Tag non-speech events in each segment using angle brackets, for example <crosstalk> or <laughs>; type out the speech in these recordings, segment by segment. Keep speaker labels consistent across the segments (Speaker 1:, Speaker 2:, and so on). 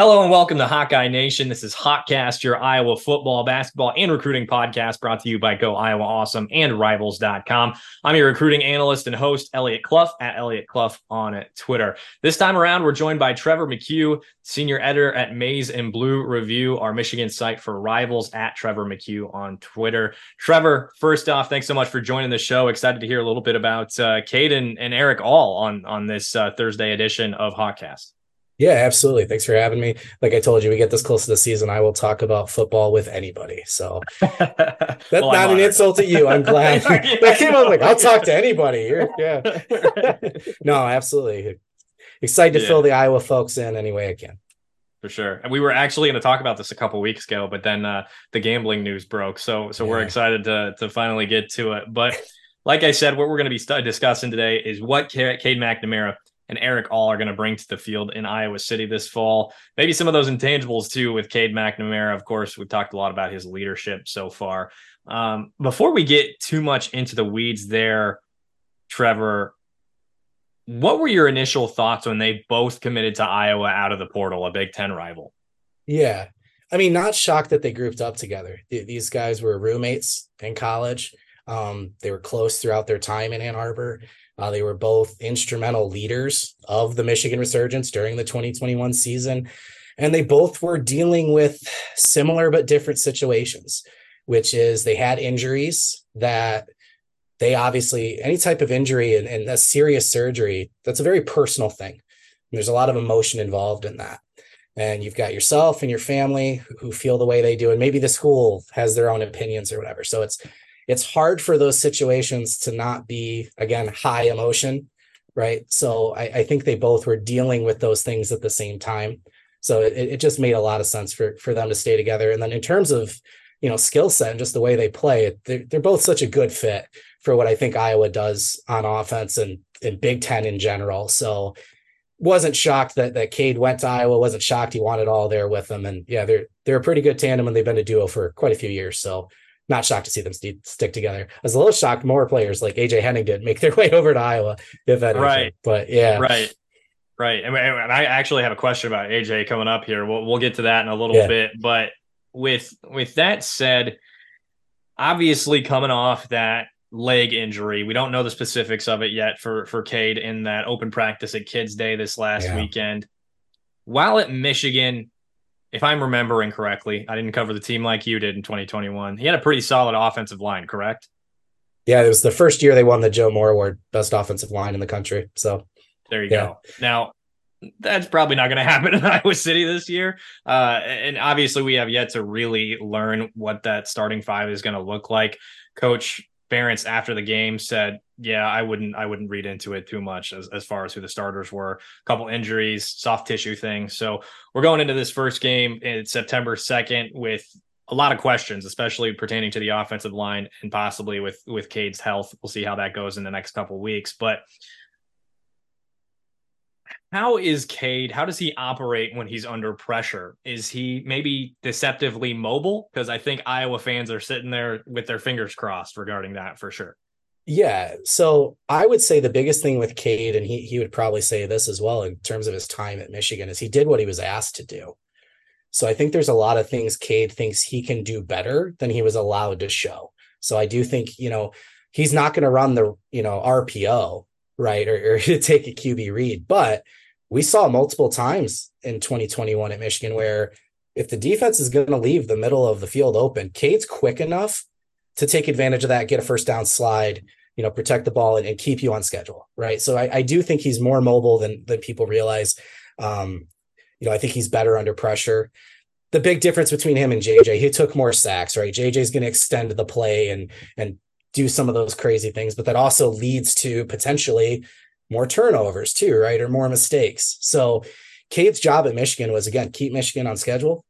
Speaker 1: Hello and welcome to Hawkeye Nation. This is Hawkcast, your Iowa football, basketball, and recruiting podcast brought to you by Go Iowa Awesome and Rivals.com. I'm your recruiting analyst and host, Eliot Clough, at Eliot Clough on Twitter. This time around, we're joined by Trevor McCue, senior editor at Maize and Blue Review, our Michigan site for Rivals, at Trevor McCue on Twitter. Trevor, first off, thanks so much for joining the show. Excited to hear a little bit about uh, Cade and, Erick All on, on this uh, Thursday edition of Hawkcast.
Speaker 2: Yeah, absolutely. Thanks for having me. Like I told you, we get this close to the season, I will talk about football with anybody. So <laughs> that's well, not an insult to you. I'm glad <laughs> that came out like I'll talk to anybody. You're, yeah. <laughs> no, absolutely. Excited to yeah. fill the Iowa folks in any way I can.
Speaker 1: For sure. And we were actually going to talk about this a couple weeks ago, but then uh, the gambling news broke. So so yeah. we're excited to to finally get to it. But like I said, what we're going to be discussing today is what Cade McNamara and Erick All are going to bring to the field in Iowa City this fall. Maybe some of those intangibles too with Cade McNamara. Of course, we've talked a lot about his leadership so far. Um, before we get too much into the weeds there, Trevor, what were your initial thoughts when they both committed to Iowa out of the portal, a Big Ten rival?
Speaker 2: Yeah. I mean, not shocked that they grouped up together. These guys were roommates in college. Um, they were close throughout their time in Ann Arbor. Uh, they were both instrumental leaders of the Michigan resurgence during the 2021 season. And they both were dealing with similar but different situations, which is they had injuries that they obviously, any type of injury and, and a serious surgery, that's a very personal thing. And there's a lot of emotion involved in that. And you've got yourself and your family who feel the way they do. And maybe the school has their own opinions or whatever. So it's it's hard for those situations to not be again high emotion right so I, I, think they both were dealing with those things at the same time so it, it just made a lot of sense for for them to stay together and then in terms of you know skill set and just the way they play they're, they're both such a good fit for what i think iowa does on offense and in big ten in general so wasn't shocked that that Cade went to Iowa. wasn't shocked he wanted all there with them. And yeah, they're they're a pretty good tandem, and they've been a duo for quite a few years. So not shocked to see them st- stick together. I was a little shocked more players like AJ Henning did make their <laughs> way over to Iowa, if anything. Right. But yeah.
Speaker 1: Right. Right. And, and I actually have a question about AJ coming up here. We'll, we'll get to that in a little yeah. bit. But with with that said, obviously coming off that leg injury, we don't know the specifics of it yet for for Cade in that open practice at Kids Day this last yeah. weekend. While at Michigan, if I'm remembering correctly, I didn't cover the team like you did in 2021. He had a pretty solid offensive line, correct?
Speaker 2: Yeah, it was the first year they won the Joe Moore Award, best offensive line in the country. So
Speaker 1: there you yeah. go. Now, that's probably not going <laughs> to happen in Iowa City this year. Uh, and obviously, we have yet to really learn what that starting five is going to look like. Coach Ferentz after the game said, "Yeah, I wouldn't, I wouldn't read into it too much as, as far as who the starters were. A couple injuries, soft tissue things. So we're going into this first game in September second with a lot of questions, especially pertaining to the offensive line and possibly with with Cade's health. We'll see how that goes in the next couple weeks, but." How is Cade? How does he operate when he's under pressure? Is he maybe deceptively mobile? Because I think Iowa fans are sitting there with their fingers crossed regarding that for sure.
Speaker 2: Yeah. So I would say the biggest thing with Cade, and he he would probably say this as well in terms of his time at Michigan, is he did what he was asked to do. So I think there's a lot of things Cade thinks he can do better than he was allowed to show. So I do think, you know, he's not going to run the, you know, RPO, right? Or, or <laughs> to take a QB read, but we saw multiple times in 2021 at Michigan where if the defense is going to leave the middle of the field open, Cade's quick enough to take advantage of that, get a first down slide, you know, protect the ball and, and keep you on schedule. Right. So I, I, do think he's more mobile than than people realize. Um, you know, I think he's better under pressure. The big difference between him and JJ, he took more sacks, right? JJ's going to extend the play and and do some of those crazy things, but that also leads to potentially more turnovers too, right? Or more mistakes. So Cade's job at Michigan was again, keep Michigan on schedule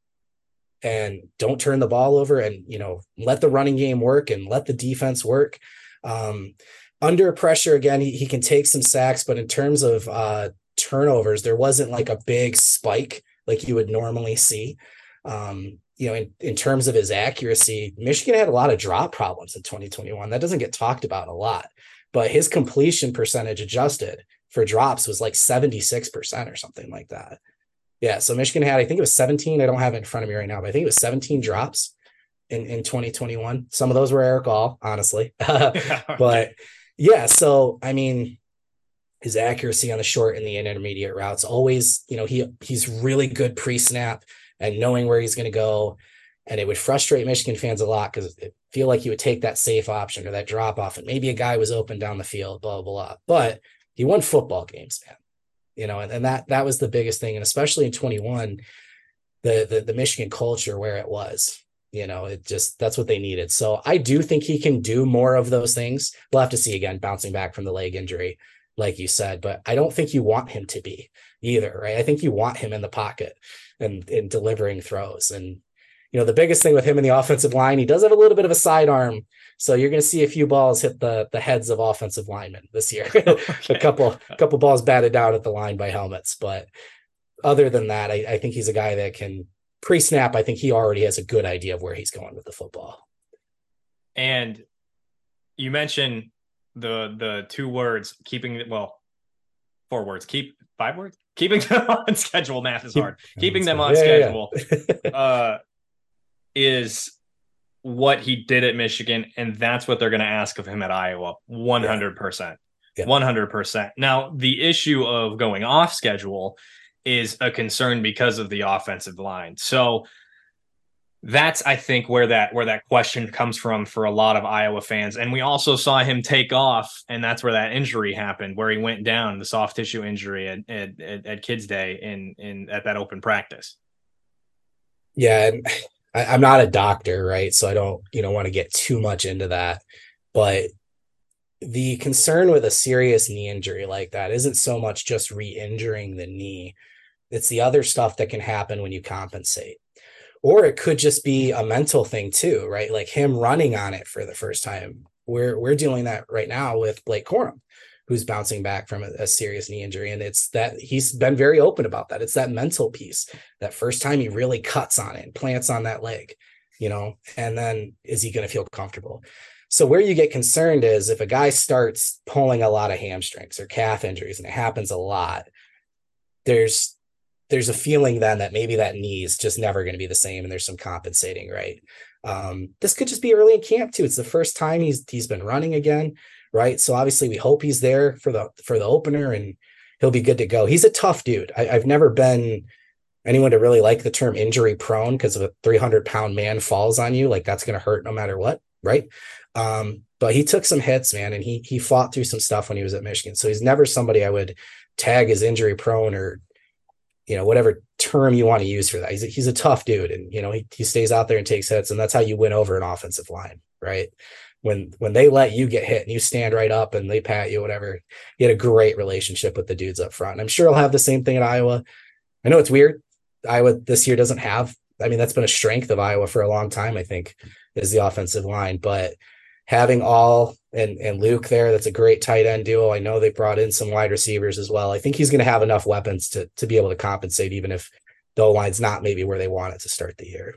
Speaker 2: and don't turn the ball over and, you know, let the running game work and let the defense work. Um, under pressure, again, he, he can take some sacks, but in terms of uh, turnovers, there wasn't like a big spike like you would normally see. Um, you know, in, in terms of his accuracy, Michigan had a lot of drop problems in 2021. That doesn't get talked about a lot but his completion percentage adjusted for drops was like 76% or something like that. Yeah, so Michigan had, I think it was 17. I don't have it in front of me right now, but I think it was 17 drops in, in 2021. Some of those were Erick All, honestly. <laughs> but yeah, so I mean, his accuracy on the short and the intermediate routes always, you know, he he's really good pre-snap and knowing where he's going to go. And it would frustrate Michigan fans a lot because it feel like he would take that safe option or that drop off, and maybe a guy was open down the field, blah blah blah. But he won football games, man. You know, and, and that that was the biggest thing, and especially in 21, the, the the Michigan culture where it was. You know, it just that's what they needed. So I do think he can do more of those things. We'll have to see again, bouncing back from the leg injury, like you said. But I don't think you want him to be either, right? I think you want him in the pocket and in delivering throws. And you know, the biggest thing with him in the offensive line, he does have a little bit of a sidearm. So you're going to see a few balls hit the the heads of offensive linemen this year. <laughs> <laughs> okay. a couple a couple balls batted down at the line by helmets, but other than that, I, I think he's a guy that can pre-snap. I think he already has a good idea of where he's going with the football.
Speaker 1: And you mentioned the the two words keeping well four words keep five words keeping them <laughs> on schedule math is hard <laughs> keeping them on yeah, schedule yeah. <laughs> uh is what he did at Michigan, and that's what they're going to ask of him at Iowa 100%. Yeah. 100%. Now, the issue of going off schedule is a concern because of the offensive line. So, that's I think where that where that question comes from for a lot of Iowa fans. And we also saw him take off, and that's where that injury happened, where he went down, the soft tissue injury at at, at Kids Day in in at that open practice.
Speaker 2: Yeah, <laughs> I, I'm not a doctor, right? So I don't, you know, want to get too much into that. But the concern with a serious knee injury like that isn't so much just re-injuring the knee. It's the other stuff that can happen when you compensate. Or it could just be a mental thing too, right? Like him running on it for the first time. We're we're dealing that right now with Blake Corum who's bouncing back from a, a, serious knee injury. And it's that he's been very open about that. It's that mental piece. That first time he really cuts on it and plants on that leg, you know, and then is he going to feel comfortable? So where you get concerned is if a guy starts pulling a lot of hamstrings or calf injuries, and it happens a lot, there's there's a feeling then that maybe that knee is just never going to be the same and there's some compensating, right? Um, this could just be early in camp too. It's the first time he's he's been running again right? So obviously we hope he's there for the for the opener and he'll be good to go. He's a tough dude. I, have never been anyone to really like the term injury prone because if a 300 pound man falls on you, like that's going to hurt no matter what, right? Um, but he took some hits, man, and he he fought through some stuff when he was at Michigan. So he's never somebody I would tag as injury prone or you know whatever term you want to use for that. He's a, he's a tough dude, and you know he he stays out there and takes hits, and that's how you win over an offensive line, right? when when they let you get hit and you stand right up and they pat you, whatever. He had a great relationship with the dudes up front. And I'm sure he'll have the same thing at Iowa. I know it's weird. Iowa this year doesn't have. I mean, that's been a strength of Iowa for a long time. I think is the offensive line, but having all and and Luke there, that's a great tight end duo. I know they brought in some wide receivers as well. I think he's going to have enough weapons to to be able to compensate, even if the line's not maybe where they want it to start the year.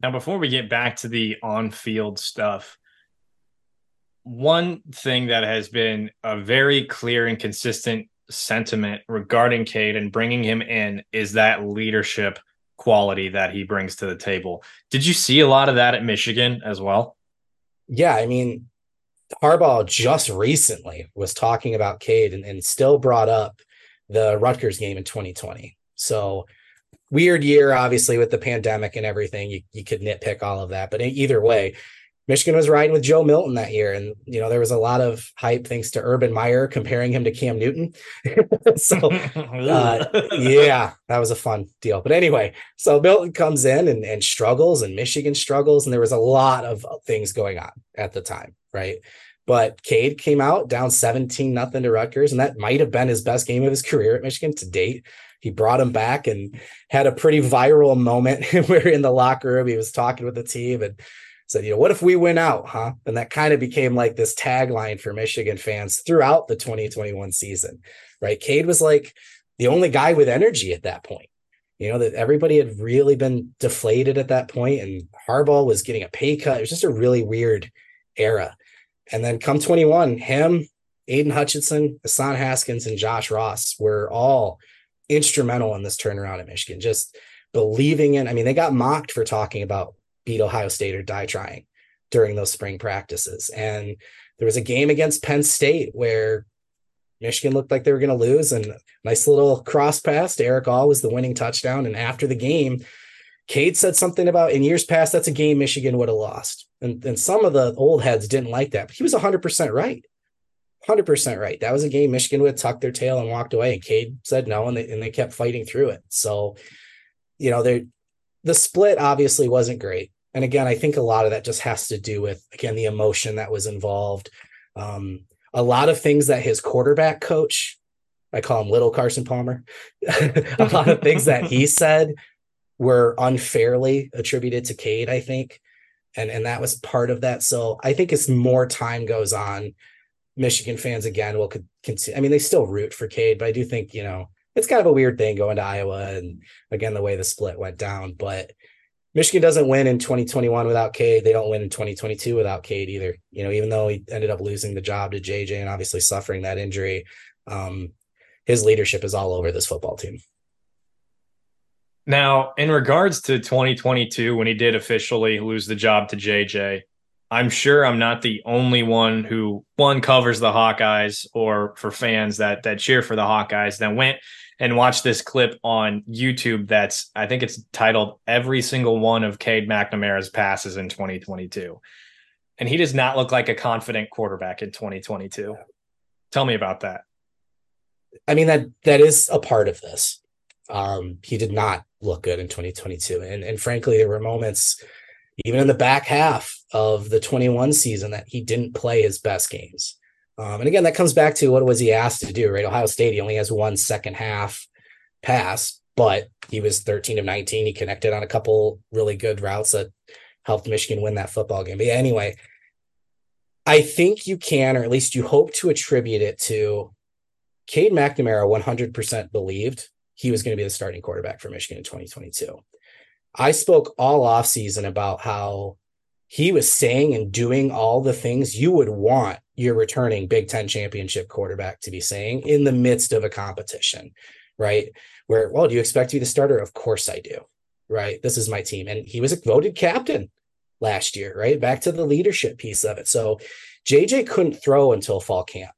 Speaker 1: Now, before we get back to the on field stuff, one thing that has been a very clear and consistent sentiment regarding Cade and bringing him in is that leadership quality that he brings to the table. Did you see a lot of that at Michigan as well?
Speaker 2: Yeah, I mean, Harbaugh just recently was talking about Cade and, and still brought up the Rutgers game in 2020. So weird year, obviously, with the pandemic and everything. You, you could nitpick all of that. But either way, Michigan was riding with Joe Milton that year. And, you know, there was a lot of hype thanks to Urban Meyer comparing him to Cam Newton. <laughs> so, <laughs> uh, yeah, that was a fun deal. But anyway, so Milton comes in and, and struggles, and Michigan struggles. And there was a lot of things going on at the time, right? But Cade came out down 17 nothing to Rutgers, and that might have been his best game of his career at Michigan to date he brought him back and had a pretty viral moment <laughs> where in the locker room he was talking with the team and said, you know, what if we win out, huh? And that kind of became like this tagline for Michigan fans throughout the 2021 season, right? Cade was like the only guy with energy at that point. You know, that everybody had really been deflated at that point, and Harbaugh was getting a pay cut. It was just a really weird era. And then come 21, him, Aidan Hutchinson, Hassan Haskins, and Josh Ross were all instrumental in this turnaround at Michigan. Just believing in. I mean, they got mocked for talking about beat Ohio State or die trying during those spring practices, and there was a game against Penn State where Michigan looked like they were going to lose, and nice little cross pass to Erick All was the winning touchdown. And after the game, Cade said something about in years past, that's a game Michigan would have lost. And, and some of the old heads didn't like that, but he was 100% right. 100% right. That was a game Michigan would have tucked their tail and walked away. And Cade said no, and they, and they kept fighting through it. So, you know, the split obviously wasn't great. And again, I think a lot of that just has to do with, again, the emotion that was involved. Um, a lot of things that his quarterback coach, I call him little Carson Palmer, <laughs> a lot of things that he <laughs> said were unfairly attributed to Cade, I think. And, and that was part of that. So I think as more time goes on, Michigan fans again will continue. I mean, they still root for Cade, but I do think, you know, it's kind of a weird thing going to Iowa and again, the way the split went down. But Michigan doesn't win in 2021 without Cade. They don't win in 2022 without Cade either. You know, even though he ended up losing the job to JJ and obviously suffering that injury, um, his leadership is all over this football team.
Speaker 1: Now, in regards to 2022, when he did officially lose the job to JJ, I'm sure I'm not the only one who one covers the Hawkeyes or for fans that that cheer for the Hawkeyes that went and watch this clip on YouTube that's I think it's titled Every Single One of Cade McNamara's Passes in 2022. And he does not look like a confident quarterback in 2022. Tell me about that.
Speaker 2: I mean that that is a part of this. Um, he did not look good in 2022. And, and frankly, there were moments, even in the back half of the 21 season, that he didn't play his best games. Um, and again, that comes back to what was he asked to do, right? Ohio State, he only has one second half pass, but he was 13 of 19. He connected on a couple really good routes that helped Michigan win that football game. But yeah, anyway, I think you can, or at least you hope to attribute it to Cade McNamara 100% believed he was going to be the starting quarterback for Michigan in 2022. I spoke all offseason about how he was saying and doing all the things you would want your returning Big Ten championship quarterback to be saying in the midst of a competition, right? Where, well, do you expect to be the starter? Of course I do, right? This is my team. And he was voted captain last year, right? Back to the leadership piece of it. So JJ couldn't throw until fall camp.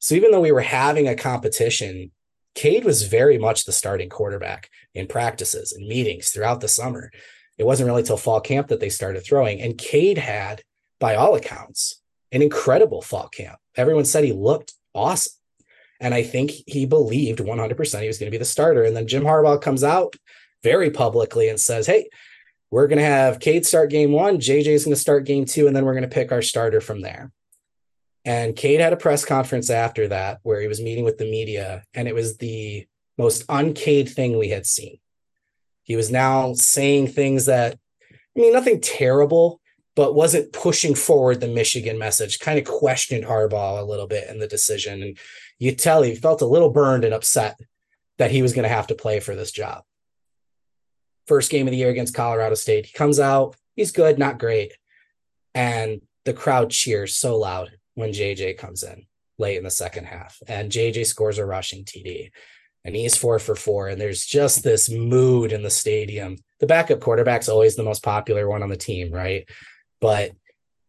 Speaker 2: So even though we were having a competition Cade was very much the starting quarterback in practices and meetings throughout the summer. It wasn't really till fall camp that they started throwing. And Cade had, by all accounts, an incredible fall camp. Everyone said he looked awesome. And I think he believed 100% he was going to be the starter. And then Jim Harbaugh comes out very publicly and says, Hey, we're going to have Cade start game one, JJ's going to start game two, and then we're going to pick our starter from there. And Cade had a press conference after that where he was meeting with the media, and it was the most uncade thing we had seen. He was now saying things that, I mean, nothing terrible, but wasn't pushing forward the Michigan message, kind of questioned Harbaugh a little bit in the decision. And you tell he felt a little burned and upset that he was going to have to play for this job. First game of the year against Colorado State. He comes out, he's good, not great. And the crowd cheers so loud when JJ comes in late in the second half. And JJ scores a rushing TD and he's four for four. And there's just this mood in the stadium. The backup quarterback's always the most popular one on the team, right? But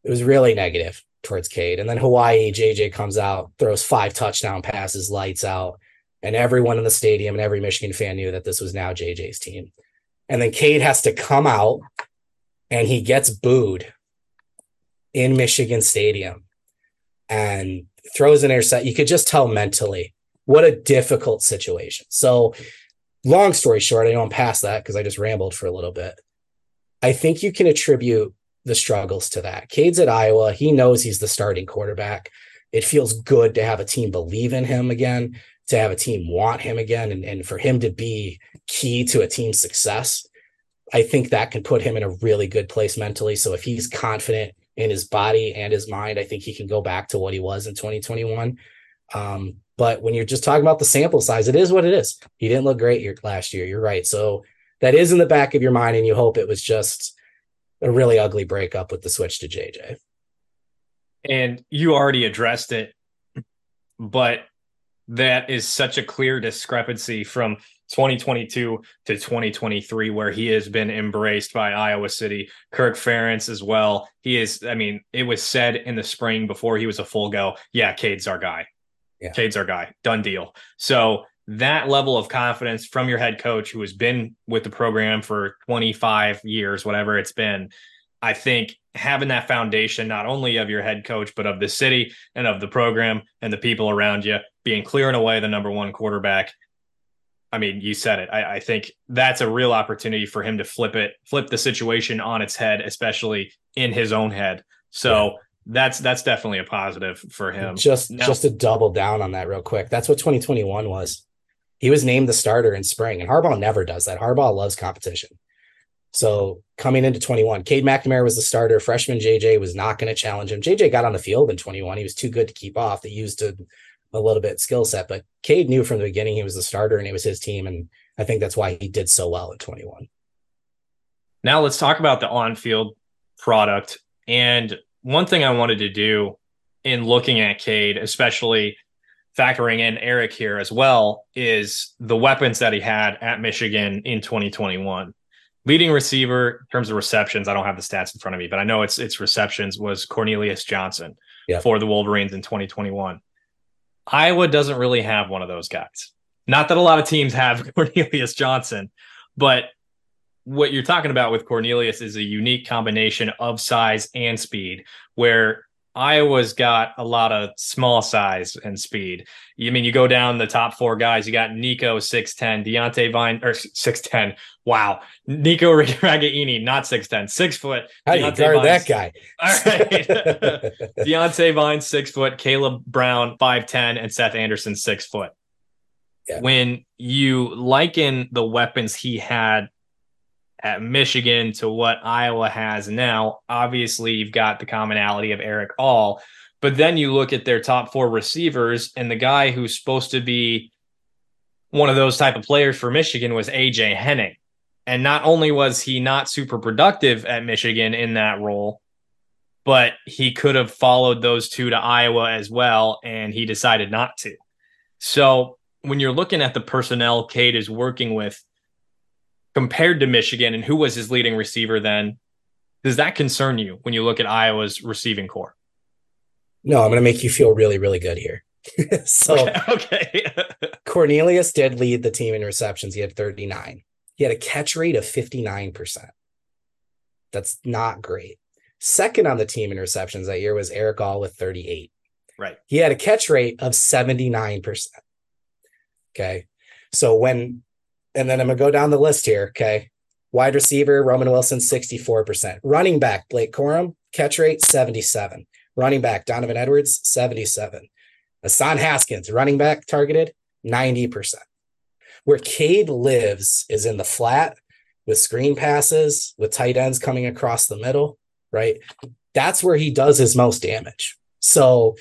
Speaker 2: it was really negative towards Cade. And then Hawaii, JJ comes out, throws five touchdown passes, lights out. And everyone in the stadium and every Michigan fan knew that this was now JJ's team. And then Cade has to come out and he gets booed in Michigan Stadium and throws an intercept. You could just tell mentally what a difficult situation. So, long story short, I know I'm past that because I just rambled for a little bit. I think you can attribute the struggles to that. Cade's at Iowa. He knows he's the starting quarterback. It feels good to have a team believe in him again, to have a team want him again, and, and for him to be key to a team's success. I think that can put him in a really good place mentally. So if he's confident in his body and his mind. I think he can go back to what he was in 2021. Um, but when you're just talking about the sample size, it is what it is. He didn't look great last year. You're right. So that is in the back of your mind, and you hope it was just a really ugly breakup with the switch to JJ.
Speaker 1: And you already addressed it, but that is such a clear discrepancy from 2022 to 2023, where he has been embraced by Iowa City. Kirk Ferentz as well. He is, I mean, it was said in the spring before he was a full go. Yeah, Cade's our guy. Yeah. Cade's our guy. Done deal. So that level of confidence from your head coach who has been with the program for 25 years, whatever it's been, I think having that foundation, not only of your head coach, but of the city and of the program and the people around you, being clear and away the number one quarterback. I mean, you said it. I, I think that's a real opportunity for him to flip it, flip the situation on its head, especially in his own head. So yeah. That's that's definitely a positive for him.
Speaker 2: Just now, just to double down on that real quick. That's what 2021 was. He was named the starter in spring, and Harbaugh never does that. Harbaugh loves competition. So coming into 21, Cade McNamara was the starter. Freshman JJ was not going to challenge him. JJ got on the field in 21. He was too good to keep off. They used a, a little bit skill set, but Cade knew from the beginning he was the starter and it was his team. And I think that's why he did so well in 21.
Speaker 1: Now let's talk about the on-field product. And one thing I wanted to do in looking at Cade, especially factoring in Erick here as well, is the weapons that he had at Michigan in 2021 leading receiver in terms of receptions. I don't have the stats in front of me, but I know it's it's receptions was Cornelius Johnson yeah. for the Wolverines in 2021. Iowa doesn't really have one of those guys. Not that a lot of teams have <laughs> Cornelius Johnson, but what you're talking about with Cornelius is a unique combination of size and speed where Iowa's got a lot of small size and speed. You I mean you go down the top four guys, you got Nico 6'10, Diante Vine or 6'10. Wow. Nico <laughs> Ragaini, not 6'10, six foot.
Speaker 2: How do you guard that guy? <laughs>
Speaker 1: All right. <laughs> Diante Vine, six foot, Kaleb Brown, 5'10, and Seth Anderson, six foot. Yeah. When you liken the weapons he had at Michigan to what Iowa has now. Obviously, you've got the commonality of Erick All, but then you look at their top four receivers, and the guy who's supposed to be one of those type of players for Michigan was AJ Henning. And not only was he not super productive at Michigan in that role, but he could have followed those two to Iowa as well, and he decided not to. So when you're looking at the personnel Cade is working with, compared to Michigan and who was his leading receiver then, does that concern you when you look at Iowa's receiving core?
Speaker 2: No, I'm going to make you feel really, really good here. <laughs> so,
Speaker 1: okay. <laughs> okay.
Speaker 2: Cornelius did lead the team in receptions. He had 39. He had a catch rate of 59%. That's not great. Second on the team in receptions that year was Erick All with 38.
Speaker 1: Right.
Speaker 2: He had a catch rate of 79%. Okay. So when and then I'm gonna go down the list here. Okay. Wide receiver, Roman Wilson, 64%. Running back, Blake Corum, catch rate 77. Running back, Donovan Edwards, 77. Hassan Haskins, running back targeted, 90%. Where Cade lives is in the flat with screen passes, with tight ends coming across the middle, right? That's where he does his most damage. So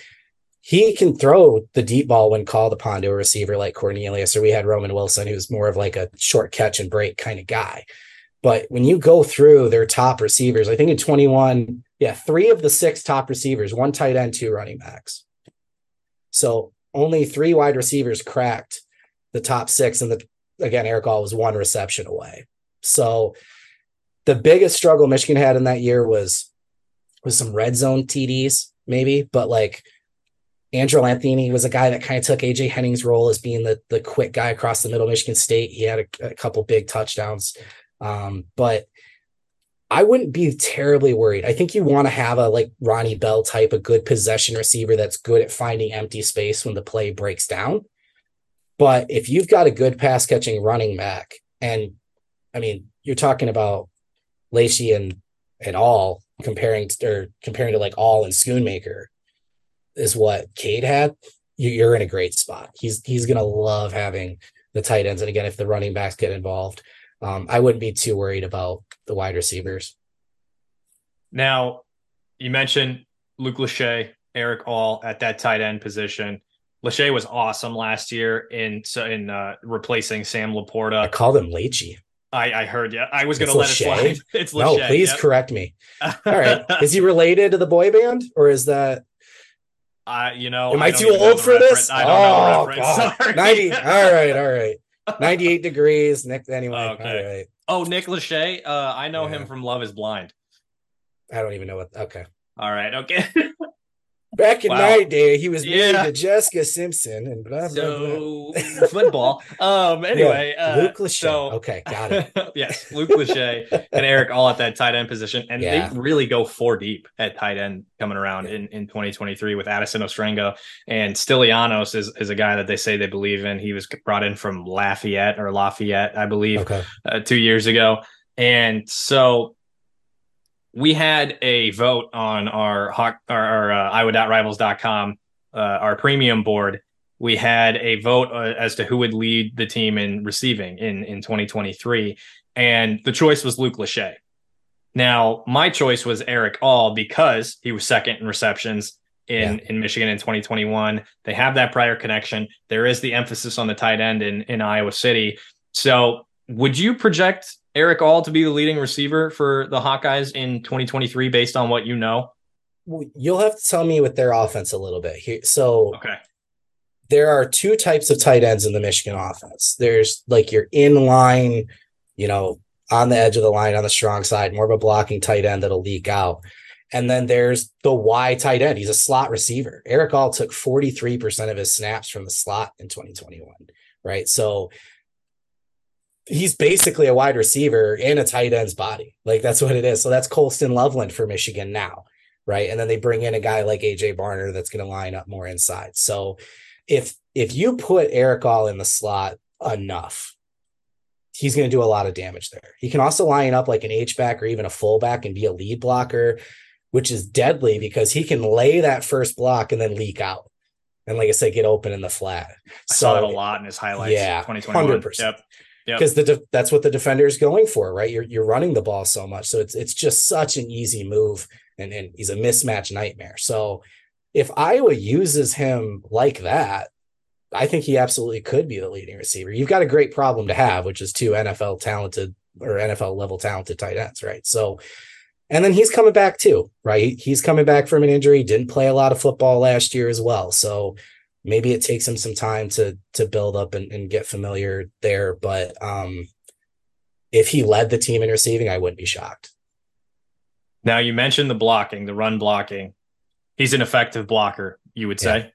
Speaker 2: he can throw the deep ball when called upon to a receiver like Cornelius, or we had Roman Wilson, who's more of like a short catch and break kind of guy. But when you go through their top receivers, I think in 21, yeah, three of the six top receivers, one tight end, two running backs. So only three wide receivers cracked the top six. And the again, Erick All was one reception away. So the biggest struggle Michigan had in that year was was some red zone TDs, maybe, but like Andrel Anthony was a guy that kind of took AJ Henning's role as being the the quick guy across the middle. Michigan State, he had a, a couple big touchdowns, um, but I wouldn't be terribly worried. I think you want to have a like Ronnie Bell type, a good possession receiver that's good at finding empty space when the play breaks down. But if you've got a good pass catching running back, and I mean, you're talking about Lachey and and all comparing to, or comparing to like all and Schoonmaker is what Cade had, you're in a great spot. He's he's gonna love having the tight ends, and again, if the running backs get involved, um, I wouldn't be too worried about the wide receivers.
Speaker 1: Now, you mentioned Luke Lachey, Erick All at that tight end position. Lachey was awesome last year in in uh, replacing Sam LaPorta.
Speaker 2: I called him Leachy.
Speaker 1: I, I heard you. I was going to let Lachey? it slide. <laughs>
Speaker 2: It's Lachey, no, please yep. correct me. <laughs> All right, is he related to the boy band, or is that
Speaker 1: I, you know,
Speaker 2: am I, I too old for reference. this? I don't oh, know God. 90. <laughs> All right, all right. 98 degrees. Nick, anyway. Okay.
Speaker 1: Oh, Nick Lachey. Uh, I know yeah. him from Love Is Blind.
Speaker 2: I don't even know what. Okay.
Speaker 1: All right. Okay. <laughs>
Speaker 2: Back in wow. my day, he was married yeah. to Jessica Simpson and blah blah. So
Speaker 1: blah. <laughs> football. Um. Anyway,
Speaker 2: yeah. uh, Luke Lachey. So, okay, got it. <laughs>
Speaker 1: yes, Luke Lachey and Erick All at that tight end position, and yeah. they really go four deep at tight end coming around in, in 2023 with Addison Ostrenga and Stilianos is, is a guy that they say they believe in. He was brought in from Lafayette or Lafayette, I believe, okay. uh, two years ago, and so we had a vote on our Hawk, our, our uh, Iowa.rivals.com, uh, our premium board. We had a vote uh, as to who would lead the team in receiving in in 2023, and the choice was Luke Lachey. Now, my choice was Erick All because he was second in receptions in, yeah. in Michigan in 2021. They have that prior connection. There is the emphasis on the tight end in, in Iowa City. So, would you project Erick All to be the leading receiver for the Hawkeyes in 2023 based on what you know?
Speaker 2: Well, you'll have to tell me with their offense a little bit here. So,
Speaker 1: okay.
Speaker 2: There are two types of tight ends in the Michigan offense. There's like your in line, you know, on the edge of the line on the strong side, more of a blocking tight end that'll leak out. And then there's the Y tight end. He's a slot receiver. Erick All took 43% of his snaps from the slot in 2021, right? So he's basically a wide receiver in a tight end's body. Like that's what it is. So that's Colston Loveland for Michigan now, right? And then they bring in a guy like AJ Barner that's going to line up more inside. So if if you put Erick All in the slot enough, he's going to do a lot of damage there. He can also line up like an H back or even a fullback and be a lead blocker, which is deadly because he can lay that first block and then leak out. And like I said, get open in the flat.
Speaker 1: I so, saw it a lot in his highlights. Yeah, 2021. 100%. Yep
Speaker 2: because yep. the de- that's what the defender is going for, right? You're you're running the ball so much, so it's it's just such an easy move, and and he's a mismatch nightmare. So if Iowa uses him like that, I think he absolutely could be the leading receiver. You've got a great problem to have, which is two NFL talented or NFL level talented tight ends, right? So, and then he's coming back too, right? He's coming back from an injury, didn't play a lot of football last year as well. So maybe it takes him some time to to build up and, and get familiar there. But um, if he led the team in receiving, I wouldn't be shocked.
Speaker 1: Now you mentioned the blocking, the run blocking. He's an effective blocker, you would say. Yeah.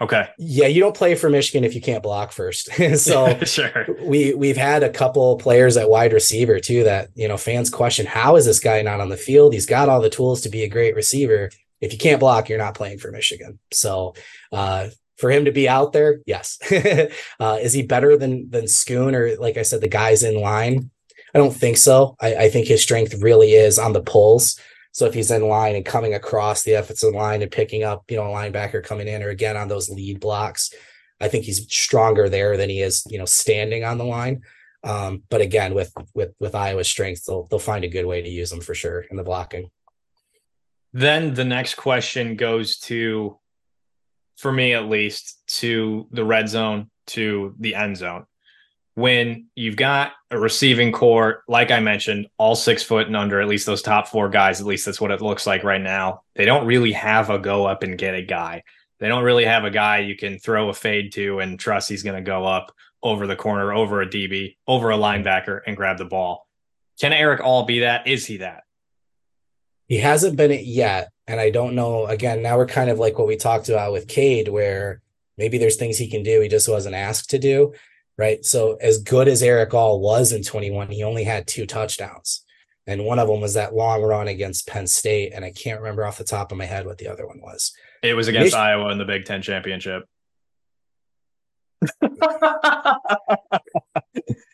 Speaker 1: Okay.
Speaker 2: Yeah, you don't play for Michigan if you can't block first. <laughs> so <laughs> sure. we we've had a couple players at wide receiver too that you know fans question how is this guy not on the field? He's got all the tools to be a great receiver. If you can't block, you're not playing for Michigan. So uh, for him to be out there, yes. <laughs> uh, is he better than than Schoon or like I said, the guys in line? I don't think so. I, I, think his strength really is on the pulls. So if he's in line and coming across the offensive line and picking up, you know, a linebacker coming in or again on those lead blocks, I think he's stronger there than he is, you know, standing on the line. Um, but again, with with with Iowa's strength, they'll they'll find a good way to use them for sure in the blocking.
Speaker 1: Then the next question goes to for me at least, to the red zone, to the end zone. When you've got a receiving core, like I mentioned, all six foot and under, at least those top four guys, at least that's what it looks like right now. They don't really have a go up and get a guy. They don't really have a guy you can throw a fade to and trust he's going to go up over the corner, over a DB, over a linebacker and grab the ball. Can Erick All be that? Is he that?
Speaker 2: He hasn't been it yet. And I don't know. Again, now we're kind of like what we talked about with Cade, where maybe there's things he can do he just wasn't asked to do. Right. So as good as Erick All was in 21, he only had two touchdowns. And one of them was that long run against Penn State. And I can't remember off the top of my head what the other one was.
Speaker 1: It was against Mich- Iowa in the Big Ten championship. <laughs>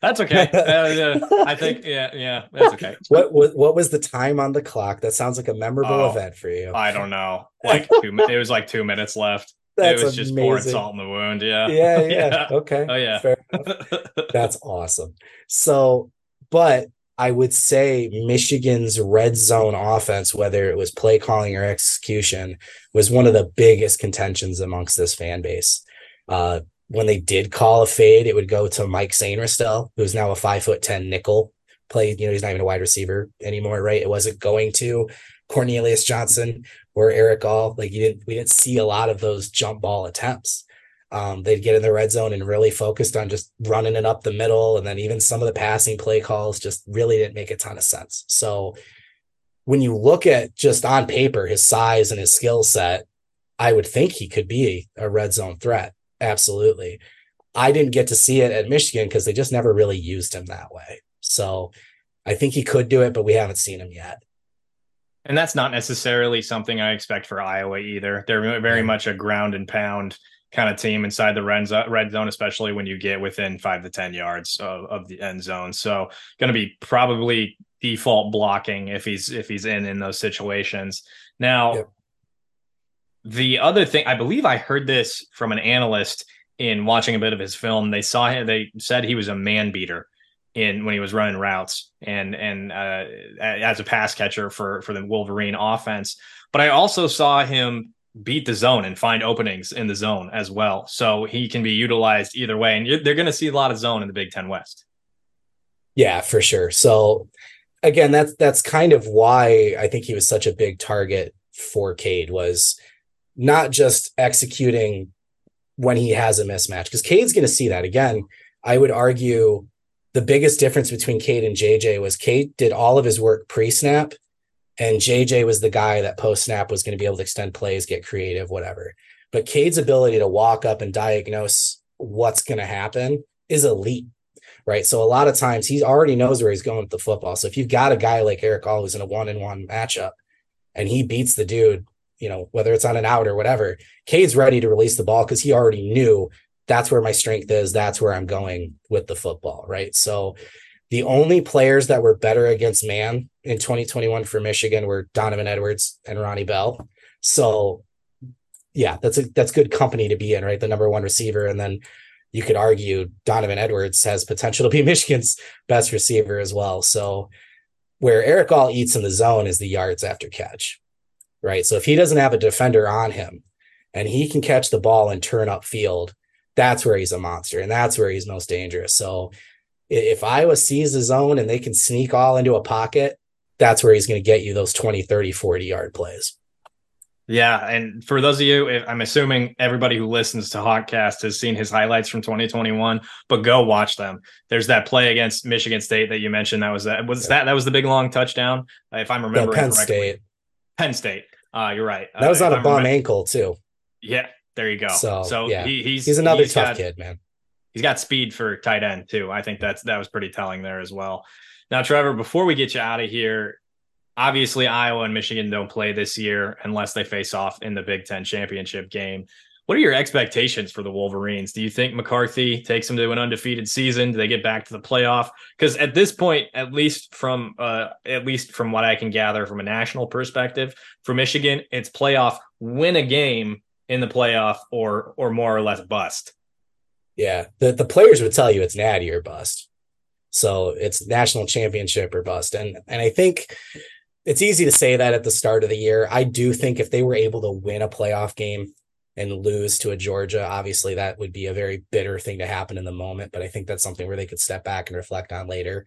Speaker 1: that's okay. <laughs> Uh, I think, yeah, yeah, that's okay.
Speaker 2: What, what what was the time on the clock? That sounds like a memorable oh, event for you.
Speaker 1: I don't know. Like two, it was like two minutes left. <laughs> That's it was just pouring salt in the wound. Yeah.
Speaker 2: Yeah. Yeah. <laughs> yeah. Okay.
Speaker 1: Oh yeah.
Speaker 2: That's awesome. So, but I would say Michigan's red zone offense, whether it was play calling or execution, was one of the biggest contentions amongst this fan base. Uh, when they did call a fade, it would go to Mike Sainristil, who's now a five foot ten nickel. Played, you know, he's not even a wide receiver anymore, right? It wasn't going to Cornelius Johnson. or Erick All. Like you didn't, we didn't see a lot of those jump ball attempts. Um, they'd get in the red zone and really focused on just running it up the middle, and then even some of the passing play calls just really didn't make a ton of sense. So when you look at just on paper his size and his skill set, I would think he could be a red zone threat. Absolutely. I didn't get to see it at Michigan because they just never really used him that way. So I think he could do it, but we haven't seen him yet.
Speaker 1: And that's not necessarily something I expect for Iowa either. They're very much a ground and pound kind of team inside the uh, red zone, especially when you get within five to 10 yards of, of the end zone. So going to be probably default blocking if he's, if he's in, in those situations. Now, yep. The other thing, I believe I heard this from an analyst in watching a bit of his film. They saw him, they said he was a man beater in when he was running routes and and uh, as a pass catcher for for the Wolverine offense. But I also saw him beat the zone and find openings in the zone as well. So he can be utilized either way, and they're going to see a lot of zone in the Big Ten West.
Speaker 2: Yeah, for sure. So again, that's that's kind of why I think he was such a big target for Cade was not just executing when he has a mismatch because Cade's going to see that again. I would argue the biggest difference between Cade and JJ was Cade did all of his work pre-snap, and JJ was the guy that post-snap was going to be able to extend plays, get creative, whatever. But Cade's ability to walk up and diagnose what's going to happen is elite, right? So a lot of times he already knows where he's going with the football. So if you've got a guy like Erick All who's in a one-in-one matchup and he beats the dude, you know, whether it's on an out or whatever, Cade's ready to release the ball because he already knew that's where my strength is. That's where I'm going with the football. Right. So the only players that were better against man in 2021 for Michigan were Donovan Edwards and Ronnie Bell. So yeah, that's a that's good company to be in, right? The number one receiver. And then you could argue Donovan Edwards has potential to be <laughs> Michigan's best receiver as well. So where Erick All eats in the zone is the yards after catch. Right. So if he doesn't have a defender on him and he can catch the ball and turn up field, that's where he's a monster and that's where he's most dangerous. So if Iowa sees the zone and they can sneak all into a pocket, that's where he's going to get you those 20, 30, 40 yard plays.
Speaker 1: Yeah. And for those of you, I'm assuming everybody who listens to Hawkcast has seen his highlights from 2021, but go watch them. There's that play against Michigan State that you mentioned. That was that was yeah. that that was the big long touchdown. If I'm remembering no,
Speaker 2: Penn correctly. State.
Speaker 1: Penn State. Uh, you're right.
Speaker 2: That was uh, on a bum ankle too.
Speaker 1: Yeah, there you go. So, so yeah, he, he's
Speaker 2: he's another he's tough got, kid, man.
Speaker 1: He's got speed for tight end too. I think that's that was pretty telling there as well. Now, Trevor, before we get you out of here, obviously Iowa and Michigan don't play this year unless they face off in the Big Ten championship game. What are your expectations for the Wolverines? Do you think McCarthy takes them to an undefeated season? Do they get back to the playoff? Because at this point, at least from uh, at least from what I can gather from a national perspective, for Michigan, it's playoff, win a game, in the playoff or or more or less bust.
Speaker 2: Yeah, the the players would tell you it's natty or bust. So it's national championship or bust, and and I think it's easy to say that at the start of the year. I do think if they were able to win a playoff game and lose to a Georgia, obviously that would be a very bitter thing to happen in the moment. But I think that's something where they could step back and reflect on later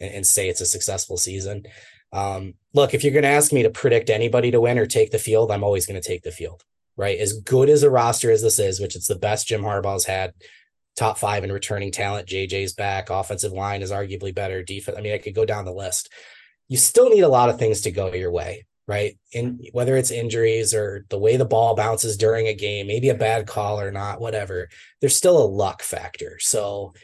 Speaker 2: and, and say it's a successful season. Um, look, if you're going to ask me to predict anybody to win or take the field, I'm always going to take the field right? As good as a roster as this is, which it's the best Jim Harbaugh's had, top five in returning talent. JJ's back. Offensive line is arguably better. Defense. I mean, I could go down the list. You still need a lot of things to go your way, right? In whether it's injuries or the way the ball bounces during a game, maybe a bad call or not, whatever. There's still a luck factor. So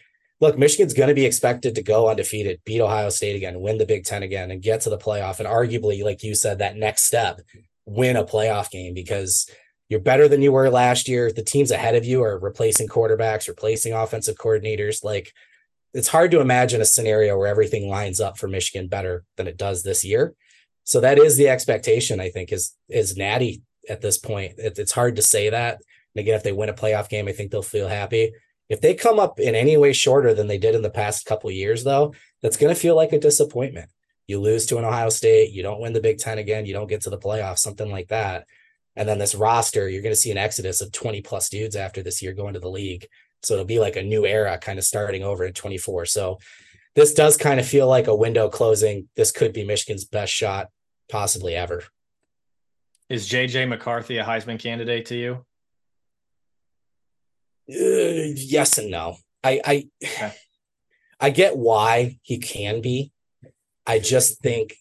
Speaker 2: look, Michigan's going to be expected to go undefeated, beat Ohio State again, win the Big Ten again, and get to the playoff. And arguably, like you said, that next step, win a playoff game because you're better than you were last year. The teams ahead of you are replacing quarterbacks, replacing offensive coordinators. Like it's hard to imagine a scenario where everything lines up for Michigan better than it does this year. So that is the expectation, I think, is is natty at this point. It, it's hard to say that. And again, if they win a playoff game, I think they'll feel happy. If they come up in any way shorter than they did in the past couple years, though, that's going to feel like a disappointment. You lose to an Ohio State, you don't win the Big Ten again, you don't get to the playoffs, something like that. And then this roster, you're going to see an exodus of 20 plus dudes after this year going to the league. So it'll be like a new era kind of starting over in 24. So this does kind of feel like a window closing. This could be Michigan's best shot possibly ever.
Speaker 1: Is JJ McCarthy a Heisman candidate to you?
Speaker 2: Uh, yes and no. I I okay. I get why he can be. I just think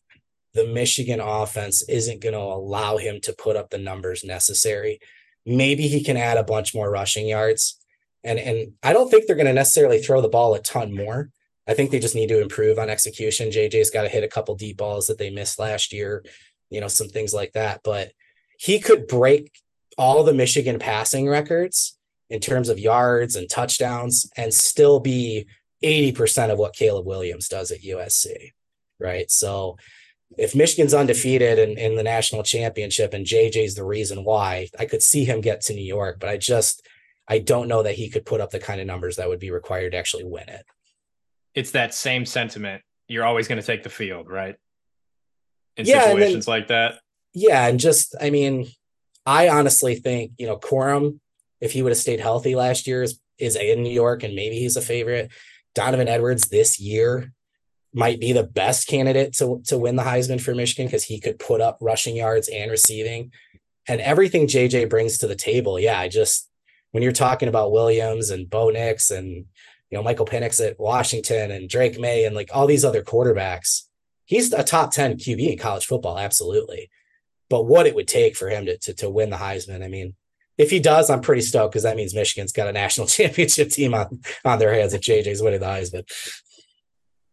Speaker 2: the Michigan offense isn't going to allow him to put up the numbers necessary. Maybe he can add a bunch more rushing yards. And and I don't think they're going to necessarily throw the ball a ton more. I think they just need to improve on execution. JJ's got to hit a couple deep balls that they missed last year, you know, some things like that. But he could break all the Michigan passing records in terms of yards and touchdowns and still be 80% of what Caleb Williams does at USC. Right. So if Michigan's undefeated in, in the national championship and JJ's the reason why, I could see him get to New York, but I just I don't know that he could put up the kind of numbers that would be required to actually win it.
Speaker 1: It's that same sentiment. You're always going to take the field, right? In yeah, situations then, like that.
Speaker 2: Yeah, and just I mean, I honestly think you know Corum, if he would have stayed healthy last year, is is in New York, and maybe he's a favorite. Donovan Edwards this year might be the best candidate to to win the Heisman for Michigan because he could put up rushing yards and receiving, and everything JJ brings to the table. Yeah, I just when you're talking about Williams and Bo Nix and you know Michael Penix at Washington and Drake Maye and like all these other quarterbacks, he's a top 10 QB in college football, absolutely. But what it would take for him to to, to win the Heisman, I mean, if he does, I'm pretty stoked because that means Michigan's got a national <laughs> championship team on, on their hands if JJ's winning the Heisman.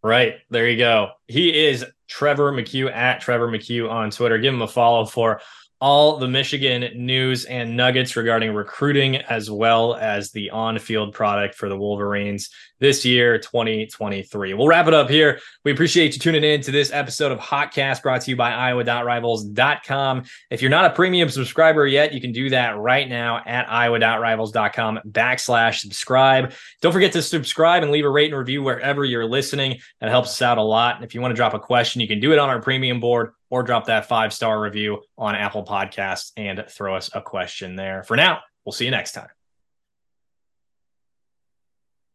Speaker 1: Right. There you go. He is Trevor McCue at Trevor McCue on Twitter. Give him a follow for all the Michigan news and nuggets regarding recruiting, as well as the on field product for the Wolverines this year, 2023. We'll wrap it up here. We appreciate you tuning in to this episode of Hawkcast brought to you by Iowa.rivals.com. If you're not a premium subscriber yet, you can do that right now at Iowa.rivals.com backslash subscribe. Don't forget to subscribe and leave a rate and review wherever you're listening. That helps us out a lot. And if you want to drop a question, you can do it on our premium board or drop that five star review on Apple Podcasts and throw us a question there. For now, we'll see you next time.